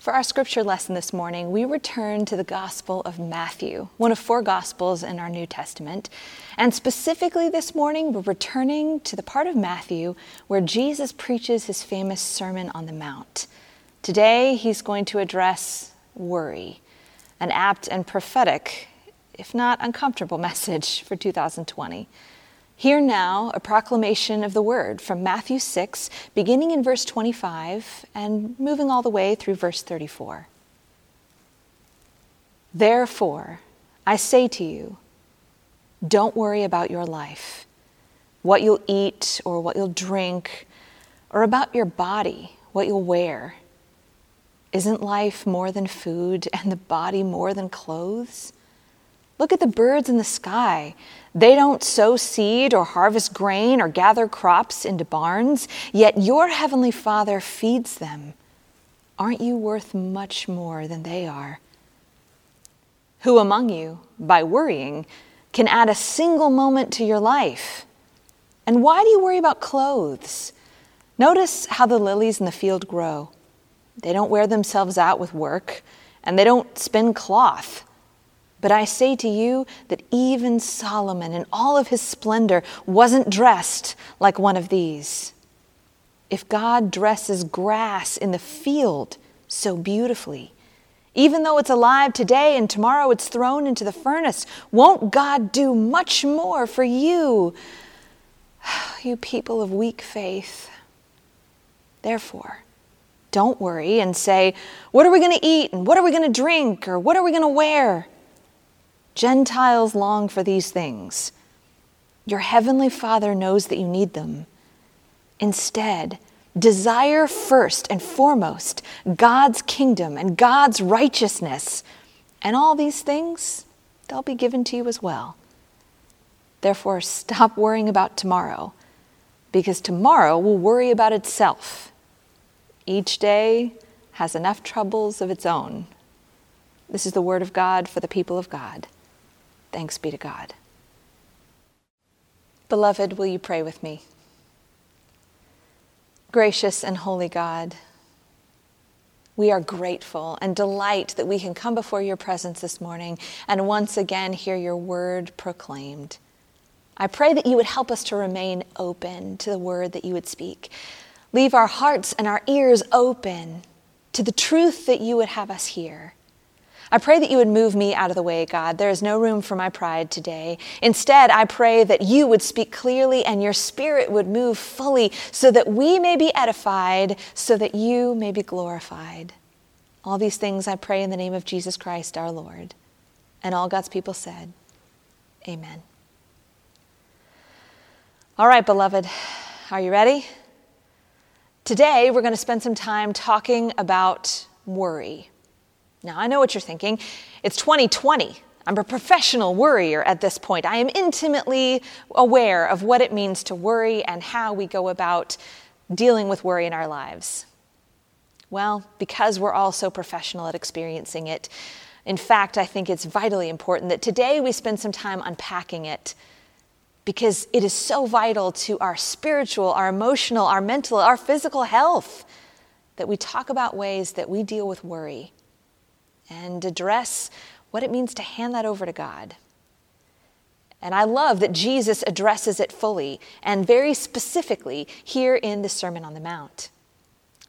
For our scripture lesson this morning, we return to the Gospel of Matthew, one of four Gospels in our New Testament. And specifically this morning, we're returning to the part of Matthew where Jesus preaches his famous Sermon on the Mount. Today, he's going to address worry, an apt and prophetic, if not uncomfortable, message for 2020. Hear now a proclamation of the word from Matthew 6, beginning in verse 25 and moving all the way through verse 34. Therefore, I say to you, don't worry about your life, what you'll eat or what you'll drink, or about your body, what you'll wear. Isn't life more than food and the body more than clothes? Look at the birds in the sky. They don't sow seed or harvest grain or gather crops into barns, yet your heavenly Father feeds them. Aren't you worth much more than they are? Who among you, by worrying, can add a single moment to your life? And why do you worry about clothes? Notice how the lilies in the field grow. They don't wear themselves out with work, and they don't spin cloth. But I say to you that even Solomon in all of his splendor wasn't dressed like one of these. If God dresses grass in the field so beautifully, even though it's alive today and tomorrow it's thrown into the furnace, won't God do much more for you, you people of weak faith? Therefore, don't worry and say, What are we going to eat? And what are we going to drink? Or what are we going to wear? Gentiles long for these things. Your heavenly Father knows that you need them. Instead, desire first and foremost God's kingdom and God's righteousness, and all these things, they'll be given to you as well. Therefore, stop worrying about tomorrow, because tomorrow will worry about itself. Each day has enough troubles of its own. This is the word of God for the people of God. Thanks be to God. Beloved, will you pray with me? Gracious and holy God, we are grateful and delight that we can come before your presence this morning and once again hear your word proclaimed. I pray that you would help us to remain open to the word that you would speak. Leave our hearts and our ears open to the truth that you would have us hear. I pray that you would move me out of the way, God. There is no room for my pride today. Instead, I pray that you would speak clearly and your spirit would move fully so that we may be edified, so that you may be glorified. All these things I pray in the name of Jesus Christ our Lord. And all God's people said, Amen. All right, beloved, are you ready? Today, we're going to spend some time talking about worry. Now, I know what you're thinking. It's 2020. I'm a professional worrier at this point. I am intimately aware of what it means to worry and how we go about dealing with worry in our lives. Well, because we're all so professional at experiencing it, in fact, I think it's vitally important that today we spend some time unpacking it because it is so vital to our spiritual, our emotional, our mental, our physical health that we talk about ways that we deal with worry and address what it means to hand that over to God. And I love that Jesus addresses it fully and very specifically here in the Sermon on the Mount.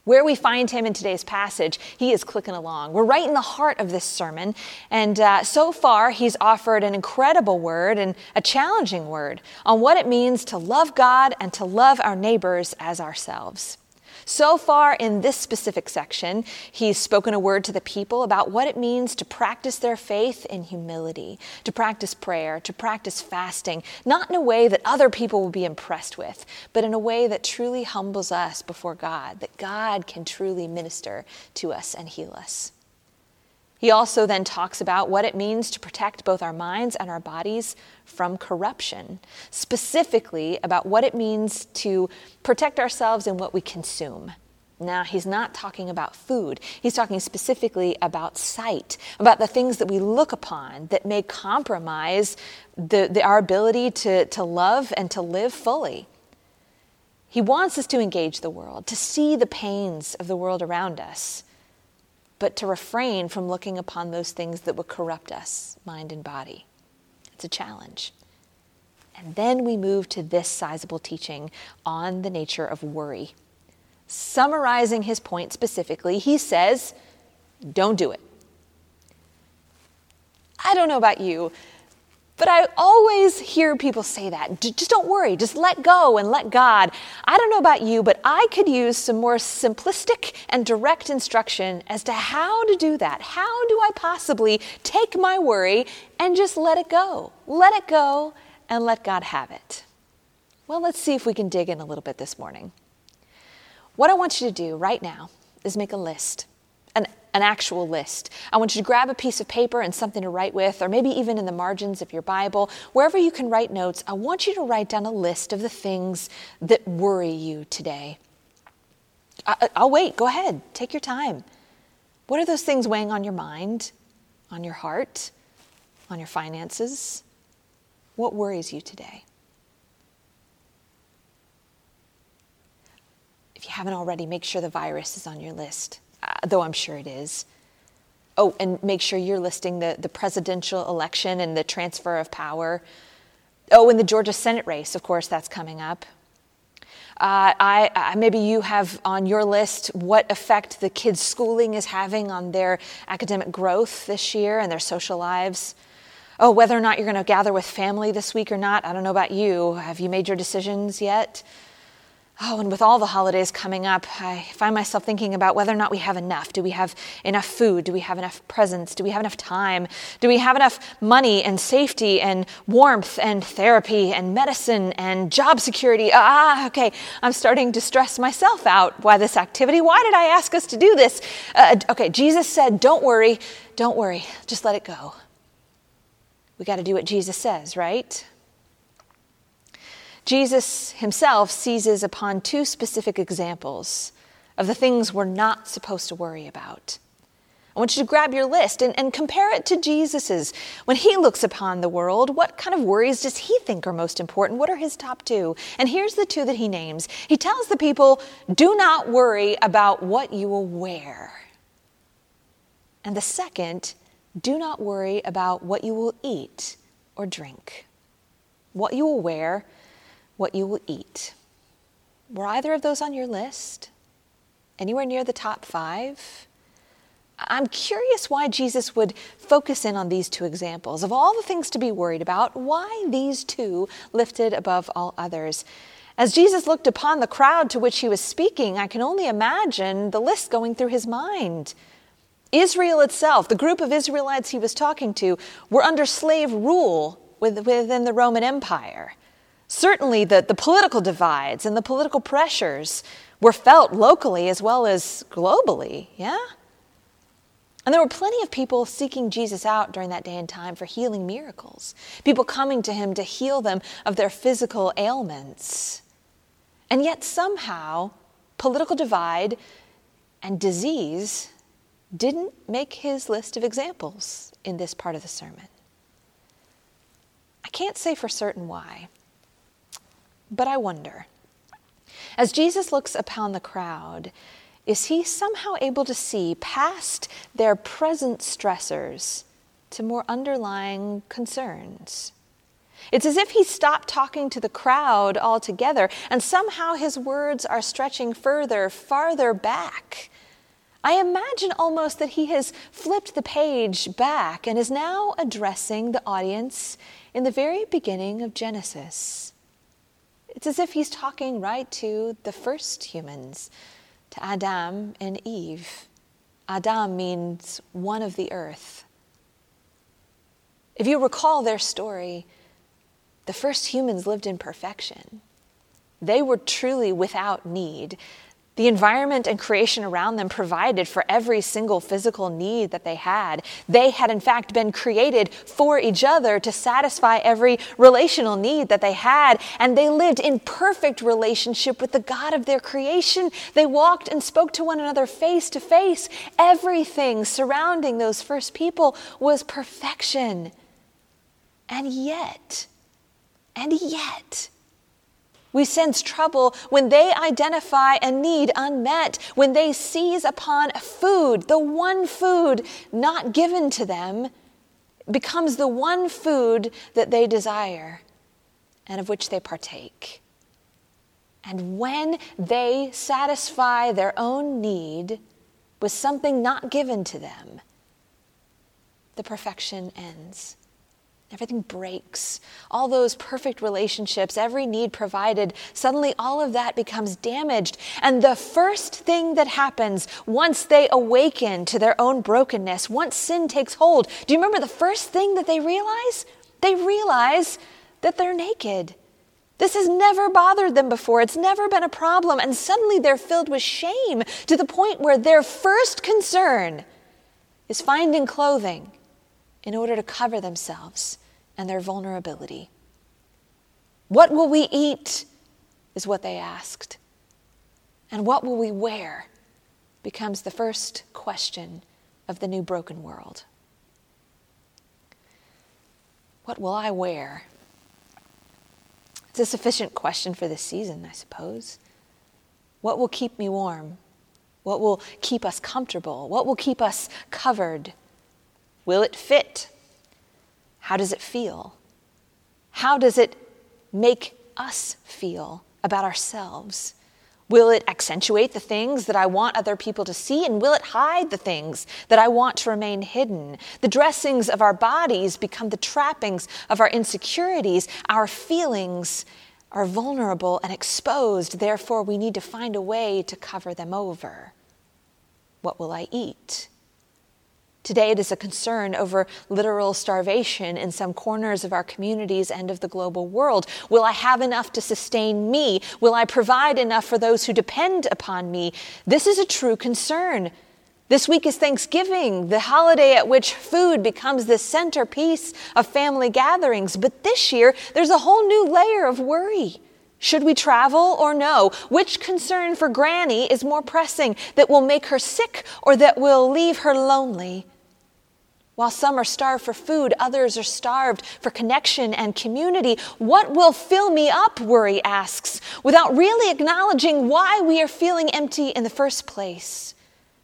Where we find him in today's passage, he is clicking along. We're right in the heart of this sermon. And uh, so far, he's offered an incredible word and a challenging word on what it means to love God and to love our neighbors as ourselves. So far in this specific section, he's spoken a word to the people about what it means to practice their faith in humility, to practice prayer, to practice fasting, not in a way that other people will be impressed with, but in a way that truly humbles us before God, that God can truly minister to us and heal us. He also then talks about what it means to protect both our minds and our bodies from corruption, specifically about what it means to protect ourselves in what we consume. Now, he's not talking about food. He's talking specifically about sight, about the things that we look upon that may compromise the, the, our ability to, to love and to live fully. He wants us to engage the world, to see the pains of the world around us but to refrain from looking upon those things that would corrupt us, mind and body. It's a challenge. And then we move to this sizable teaching on the nature of worry. Summarizing his point specifically, he says, Don't do it. I don't know about you, but I always hear people say that. Just don't worry, just let go and let God. I don't know about you, but I could use some more simplistic and direct instruction as to how to do that. How do I possibly take my worry and just let it go? Let it go and let God have it. Well, let's see if we can dig in a little bit this morning. What I want you to do right now is make a list, an, actual list. I want you to grab a piece of paper and something to write with, or maybe even in the margins of your Bible, wherever you can write notes. I want you to write down a list of the things that worry you today. I, I'll wait. Go ahead. Take your time. What are those things weighing on your mind, on your heart, on your finances? What worries you today? If you haven't already, make sure the virus is on your list, though I'm sure it is. Oh, and make sure you're listing the, the presidential election and the transfer of power. Oh, and the Georgia Senate race, of course, that's coming up. Uh, I, I, maybe you have on your list what effect the kids' schooling is having on their academic growth this year and their social lives. Oh, whether or not you're going to gather with family this week or not, I don't know about you. Have you made your decisions yet? Oh, and with all the holidays coming up, I find myself thinking about whether or not we have enough. Do we have enough food? Do we have enough presents? Do we have enough time? Do we have enough money and safety and warmth and therapy and medicine and job security? Ah, okay, I'm starting to stress myself out by this activity. Why did I ask us to do this? Uh, okay, Jesus said, Don't worry, don't worry, just let it go. We got to do what Jesus says, right? Jesus himself seizes upon two specific examples of the things we're not supposed to worry about. I want you to grab your list and, and compare it to Jesus's. When he looks upon the world, what kind of worries does he think are most important? What are his top two? And here's the two that he names. He tells the people, do not worry about what you will wear. And the second do not worry about what you will eat or drink, what you will wear, what you will eat. Were either of those on your list? Anywhere near the top five? I'm curious why Jesus would focus in on these two examples. Of all the things to be worried about, why these two lifted above all others? As Jesus looked upon the crowd to which he was speaking, I can only imagine the list going through his mind. Israel itself, the group of Israelites he was talking to, were under slave rule within the Roman Empire. Certainly, the, the political divides and the political pressures were felt locally as well as globally, yeah? And there were plenty of people seeking Jesus out during that day and time for healing miracles, people coming to him to heal them of their physical ailments. And yet, somehow, political divide and disease didn't make his list of examples in this part of the sermon. I can't say for certain why, but I wonder. As Jesus looks upon the crowd, is he somehow able to see past their present stressors to more underlying concerns? It's as if he stopped talking to the crowd altogether, and somehow his words are stretching further, farther back I imagine almost that he has flipped the page back and is now addressing the audience in the very beginning of Genesis. It's as if he's talking right to the first humans, to Adam and Eve. Adam means one of the earth. If you recall their story, the first humans lived in perfection. They were truly without need. The environment and creation around them provided for every single physical need that they had. They had, in fact, been created for each other to satisfy every relational need that they had, and they lived in perfect relationship with the God of their creation. They walked and spoke to one another face to face. Everything surrounding those first people was perfection. And yet, and yet, We sense trouble when they identify a need unmet, when they seize upon food, the one food not given to them becomes the one food that they desire and of which they partake. And when they satisfy their own need with something not given to them, the perfection ends. Everything breaks. All those perfect relationships, every need provided, suddenly all of that becomes damaged. And the first thing that happens once they awaken to their own brokenness, once sin takes hold, do you remember the first thing that they realize? They realize that they're naked. This has never bothered them before. It's never been a problem. And suddenly they're filled with shame to the point where their first concern is finding clothing in order to cover themselves and their vulnerability. What will we eat? is what they asked. And what will we wear? becomes the first question of the new broken world. What will I wear? It's a sufficient question for this season, I suppose. What will keep me warm? What will keep us comfortable? What will keep us covered? Will it fit? How does it feel? How does it make us feel about ourselves? Will it accentuate the things that I want other people to see? And will it hide the things that I want to remain hidden? The dressings of our bodies become the trappings of our insecurities. Our feelings are vulnerable and exposed. Therefore, we need to find a way to cover them over. What will I eat? Today, it is a concern over literal starvation in some corners of our communities and of the global world. Will I have enough to sustain me? Will I provide enough for those who depend upon me? This is a true concern. This week is Thanksgiving, the holiday at which food becomes the centerpiece of family gatherings. But this year, there's a whole new layer of worry. Should we travel or no? Which concern for Granny is more pressing that will make her sick or that will leave her lonely? While some are starved for food, others are starved for connection and community. What will fill me up? Worry asks, without really acknowledging why we are feeling empty in the first place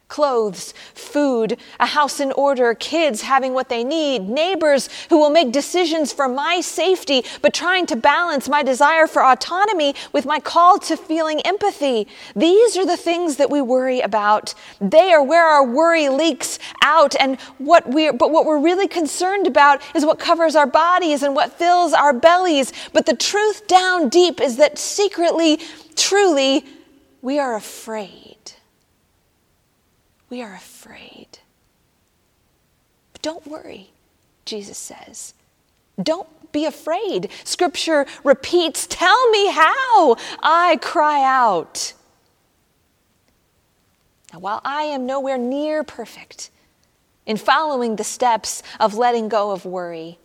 clothes, food, a house in order, kids having what they need, neighbors who will make decisions for my safety, but trying to balance my desire for autonomy with my call to feeling empathy. These are the things that we worry about. They are where our worry leaks out and what we but what we're really concerned about is what covers our bodies and what fills our bellies. But the truth down deep is that secretly, truly, we are afraid we are afraid. But don't worry, Jesus says. Don't be afraid. Scripture repeats, Tell me how I cry out. Now, while I am nowhere near perfect in following the steps of letting go of worry,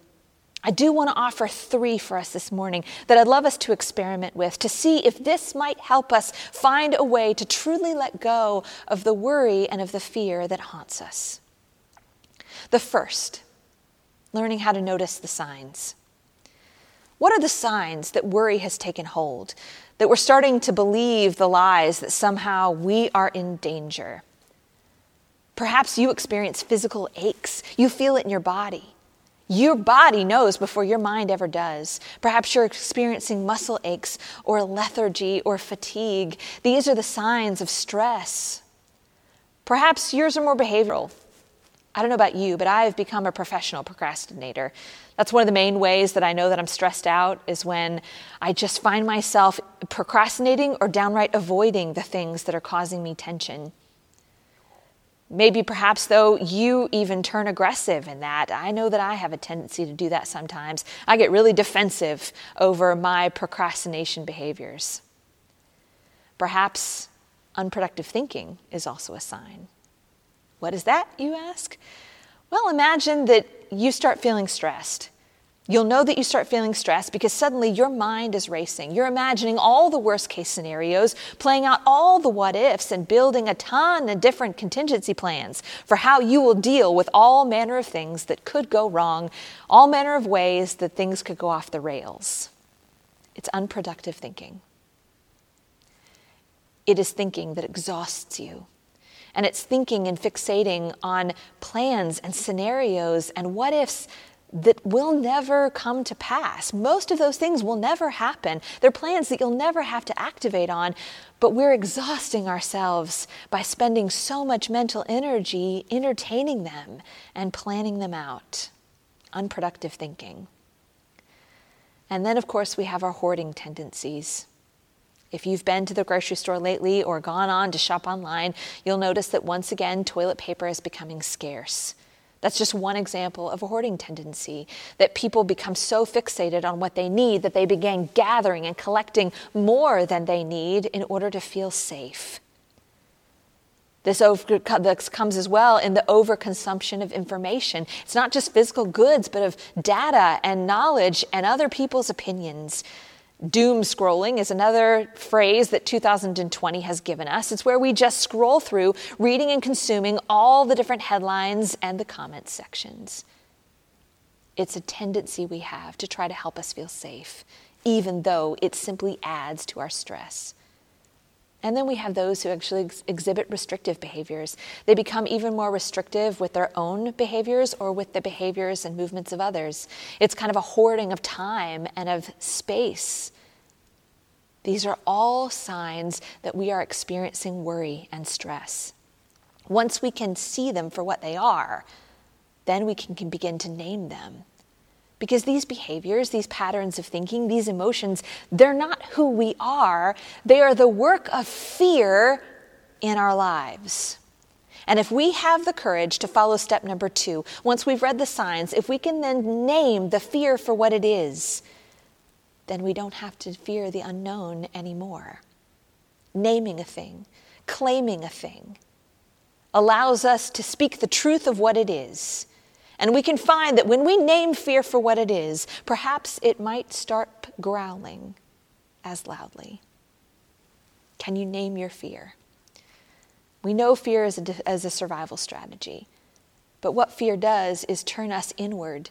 I do want to offer three for us this morning that I'd love us to experiment with to see if this might help us find a way to truly let go of the worry and of the fear that haunts us. The first, learning how to notice the signs. What are the signs that worry has taken hold, that we're starting to believe the lies that somehow we are in danger? Perhaps you experience physical aches, you feel it in your body. Your body knows before your mind ever does. Perhaps you're experiencing muscle aches or lethargy or fatigue. These are the signs of stress. Perhaps yours are more behavioral. I don't know about you, but I have become a professional procrastinator. That's one of the main ways that I know that I'm stressed out is when I just find myself procrastinating or downright avoiding the things that are causing me tension. Maybe perhaps, though, you even turn aggressive in that. I know that I have a tendency to do that sometimes. I get really defensive over my procrastination behaviors. Perhaps unproductive thinking is also a sign. What is that, you ask? Well, imagine that you start feeling stressed You'll know that you start feeling stressed because suddenly your mind is racing. You're imagining all the worst case scenarios, playing out all the what ifs, and building a ton of different contingency plans for how you will deal with all manner of things that could go wrong, all manner of ways that things could go off the rails. It's unproductive thinking. It is thinking that exhausts you. And it's thinking and fixating on plans and scenarios and what ifs that will never come to pass. Most of those things will never happen. They're plans that you'll never have to activate on, but we're exhausting ourselves by spending so much mental energy entertaining them and planning them out. Unproductive thinking. And then, of course, we have our hoarding tendencies. If you've been to the grocery store lately or gone on to shop online, you'll notice that once again, toilet paper is becoming scarce. That's just one example of a hoarding tendency that people become so fixated on what they need that they begin gathering and collecting more than they need in order to feel safe. This, over, this comes as well in the overconsumption of information. It's not just physical goods, but of data and knowledge and other people's opinions. Doom scrolling is another phrase that 2020 has given us. It's where we just scroll through, reading and consuming all the different headlines and the comment sections. It's a tendency we have to try to help us feel safe, even though it simply adds to our stress. And then we have those who actually ex- exhibit restrictive behaviors. They become even more restrictive with their own behaviors or with the behaviors and movements of others. It's kind of a hoarding of time and of space. These are all signs that we are experiencing worry and stress. Once we can see them for what they are, then we can, can begin to name them. Because these behaviors, these patterns of thinking, these emotions, they're not who we are. They are the work of fear in our lives. And if we have the courage to follow step number two, once we've read the signs, if we can then name the fear for what it is, then we don't have to fear the unknown anymore. Naming a thing, claiming a thing, allows us to speak the truth of what it is and we can find that when we name fear for what it is, perhaps it might start growling as loudly. Can you name your fear? We know fear is a, as a survival strategy, but what fear does is turn us inward.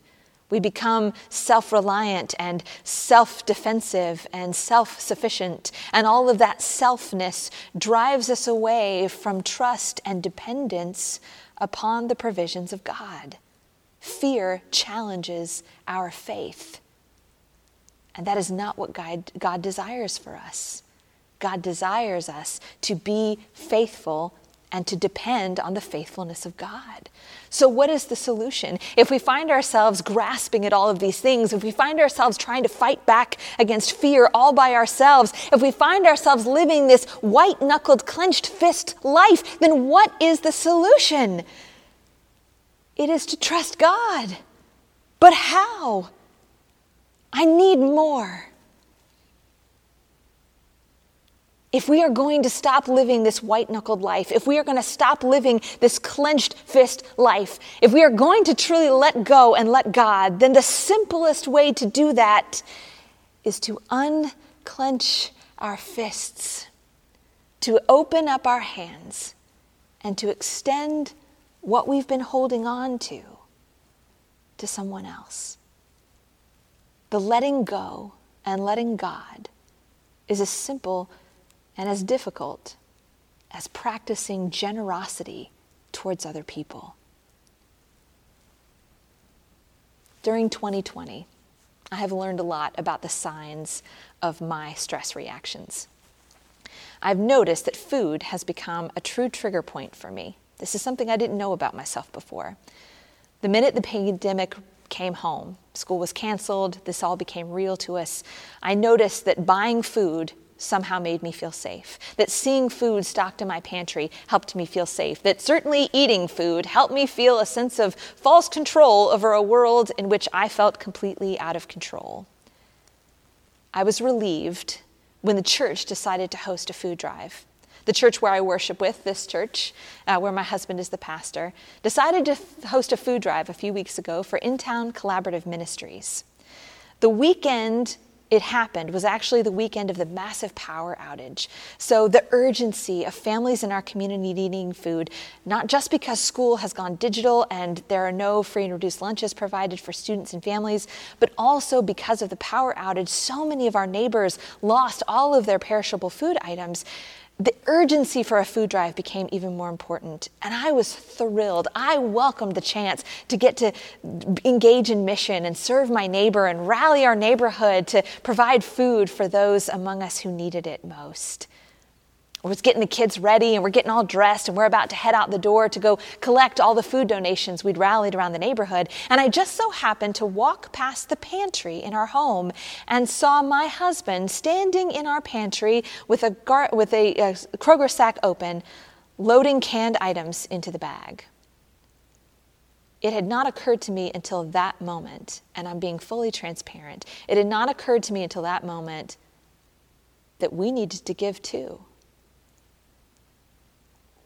We become self reliant and self defensive and self sufficient, and all of that selfness drives us away from trust and dependence upon the provisions of God. Fear challenges our faith. And that is not what God, God desires for us. God desires us to be faithful and to depend on the faithfulness of God. So, what is the solution? If we find ourselves grasping at all of these things, if we find ourselves trying to fight back against fear all by ourselves, if we find ourselves living this white knuckled, clenched fist life, then what is the solution? It is to trust God. But how? I need more. If we are going to stop living this white knuckled life, if we are going to stop living this clenched fist life, if we are going to truly let go and let God, then the simplest way to do that is to unclench our fists, to open up our hands, and to extend what we've been holding on to to someone else. The letting go and letting God is as simple and as difficult as practicing generosity towards other people. During 2020, I have learned a lot about the signs of my stress reactions. I've noticed that food has become a true trigger point for me. This is something I didn't know about myself before. The minute the pandemic came home, school was canceled, this all became real to us, I noticed that buying food somehow made me feel safe. That seeing food stocked in my pantry helped me feel safe. That certainly eating food helped me feel a sense of false control over a world in which I felt completely out of control. I was relieved when the church decided to host a food drive the church where I worship with, this church, uh, where my husband is the pastor, decided to host a food drive a few weeks ago for Intown Collaborative Ministries. The weekend it happened was actually the weekend of the massive power outage. So, the urgency of families in our community needing food, not just because school has gone digital and there are no free and reduced lunches provided for students and families, but also because of the power outage, so many of our neighbors lost all of their perishable food items the urgency for a food drive became even more important. And I was thrilled. I welcomed the chance to get to engage in mission and serve my neighbor and rally our neighborhood to provide food for those among us who needed it most was getting the kids ready and we're getting all dressed and we're about to head out the door to go collect all the food donations we'd rallied around the neighborhood. And I just so happened to walk past the pantry in our home and saw my husband standing in our pantry with a, gar- with a, a Kroger sack open, loading canned items into the bag. It had not occurred to me until that moment, and I'm being fully transparent. It had not occurred to me until that moment that we needed to give too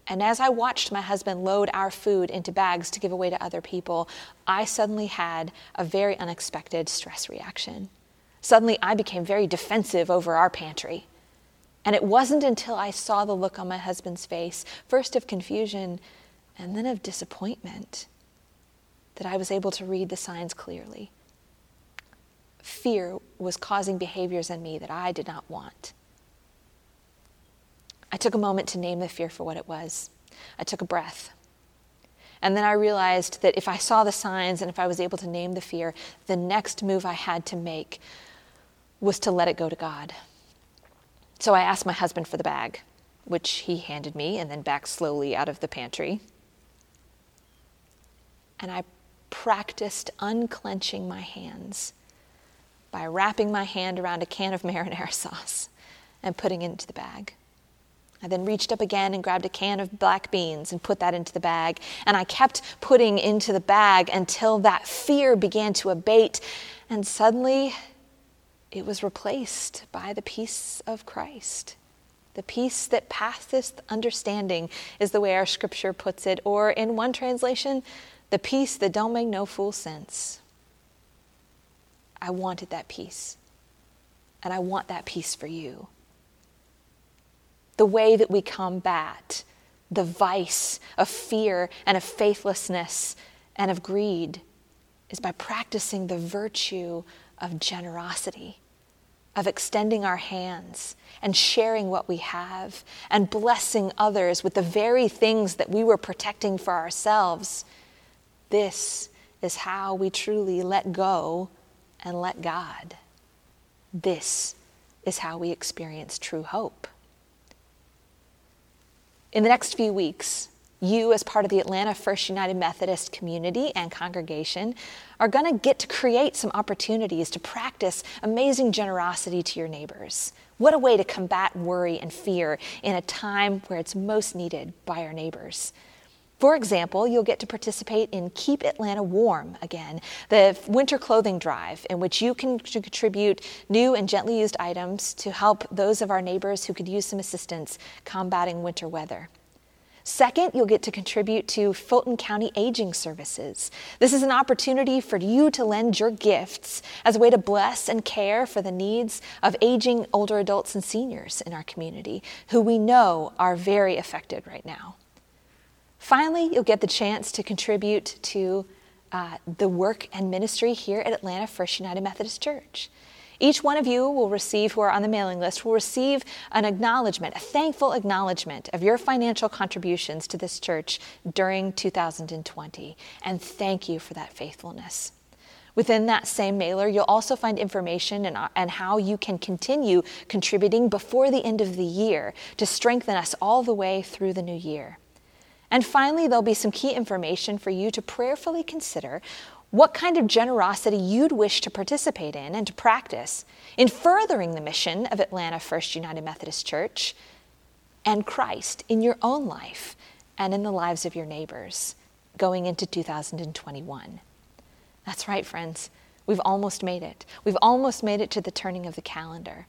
and as I watched my husband load our food into bags to give away to other people, I suddenly had a very unexpected stress reaction. Suddenly, I became very defensive over our pantry. And it wasn't until I saw the look on my husband's face, first of confusion and then of disappointment, that I was able to read the signs clearly. Fear was causing behaviors in me that I did not want. I took a moment to name the fear for what it was. I took a breath. And then I realized that if I saw the signs and if I was able to name the fear, the next move I had to make was to let it go to God. So I asked my husband for the bag, which he handed me and then backed slowly out of the pantry. And I practiced unclenching my hands by wrapping my hand around a can of marinara sauce and putting it into the bag. I then reached up again and grabbed a can of black beans and put that into the bag. And I kept putting into the bag until that fear began to abate. And suddenly it was replaced by the peace of Christ. The peace that passeth understanding is the way our scripture puts it. Or in one translation, the peace that don't make no fool sense. I wanted that peace. And I want that peace for you the way that we combat the vice of fear and of faithlessness and of greed is by practicing the virtue of generosity, of extending our hands and sharing what we have and blessing others with the very things that we were protecting for ourselves. This is how we truly let go and let God. This is how we experience true hope. In the next few weeks, you, as part of the Atlanta First United Methodist community and congregation, are going to get to create some opportunities to practice amazing generosity to your neighbors. What a way to combat worry and fear in a time where it's most needed by our neighbors. For example, you'll get to participate in Keep Atlanta Warm again, the winter clothing drive, in which you can contribute new and gently used items to help those of our neighbors who could use some assistance combating winter weather. Second, you'll get to contribute to Fulton County Aging Services. This is an opportunity for you to lend your gifts as a way to bless and care for the needs of aging older adults and seniors in our community, who we know are very affected right now. Finally, you'll get the chance to contribute to uh, the work and ministry here at Atlanta First United Methodist Church. Each one of you will receive, who are on the mailing list, will receive an acknowledgement, a thankful acknowledgement of your financial contributions to this church during 2020. And thank you for that faithfulness. Within that same mailer, you'll also find information and, and how you can continue contributing before the end of the year to strengthen us all the way through the new year. And finally, there'll be some key information for you to prayerfully consider what kind of generosity you'd wish to participate in and to practice in furthering the mission of Atlanta First United Methodist Church and Christ in your own life and in the lives of your neighbors going into 2021. That's right, friends. We've almost made it. We've almost made it to the turning of the calendar.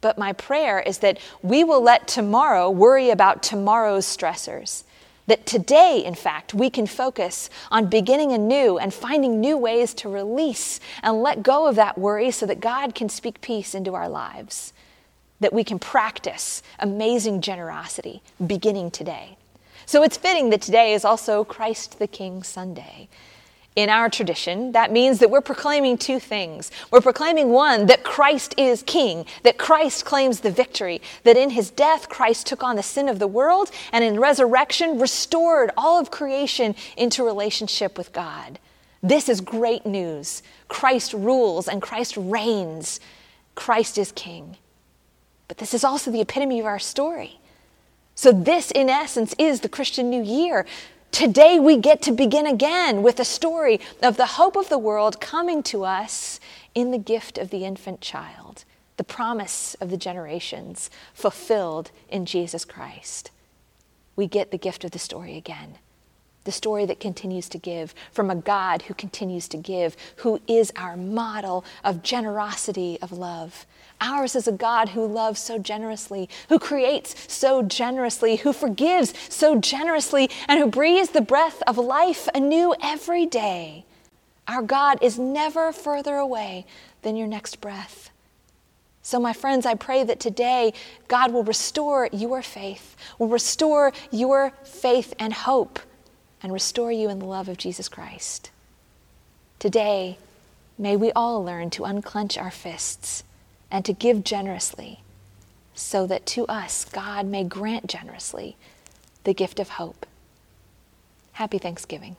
But my prayer is that we will let tomorrow worry about tomorrow's stressors that today, in fact, we can focus on beginning anew and finding new ways to release and let go of that worry so that God can speak peace into our lives. That we can practice amazing generosity beginning today. So it's fitting that today is also Christ the King Sunday. In our tradition, that means that we're proclaiming two things. We're proclaiming one, that Christ is king, that Christ claims the victory, that in his death, Christ took on the sin of the world, and in resurrection, restored all of creation into relationship with God. This is great news. Christ rules and Christ reigns. Christ is king. But this is also the epitome of our story. So, this, in essence, is the Christian New Year. Today we get to begin again with a story of the hope of the world coming to us in the gift of the infant child, the promise of the generations fulfilled in Jesus Christ. We get the gift of the story again. The story that continues to give from a God who continues to give, who is our model of generosity, of love. Ours is a God who loves so generously, who creates so generously, who forgives so generously, and who breathes the breath of life anew every day. Our God is never further away than your next breath. So, my friends, I pray that today God will restore your faith, will restore your faith and hope, and restore you in the love of Jesus Christ. Today, may we all learn to unclench our fists and to give generously, so that to us God may grant generously the gift of hope. Happy Thanksgiving.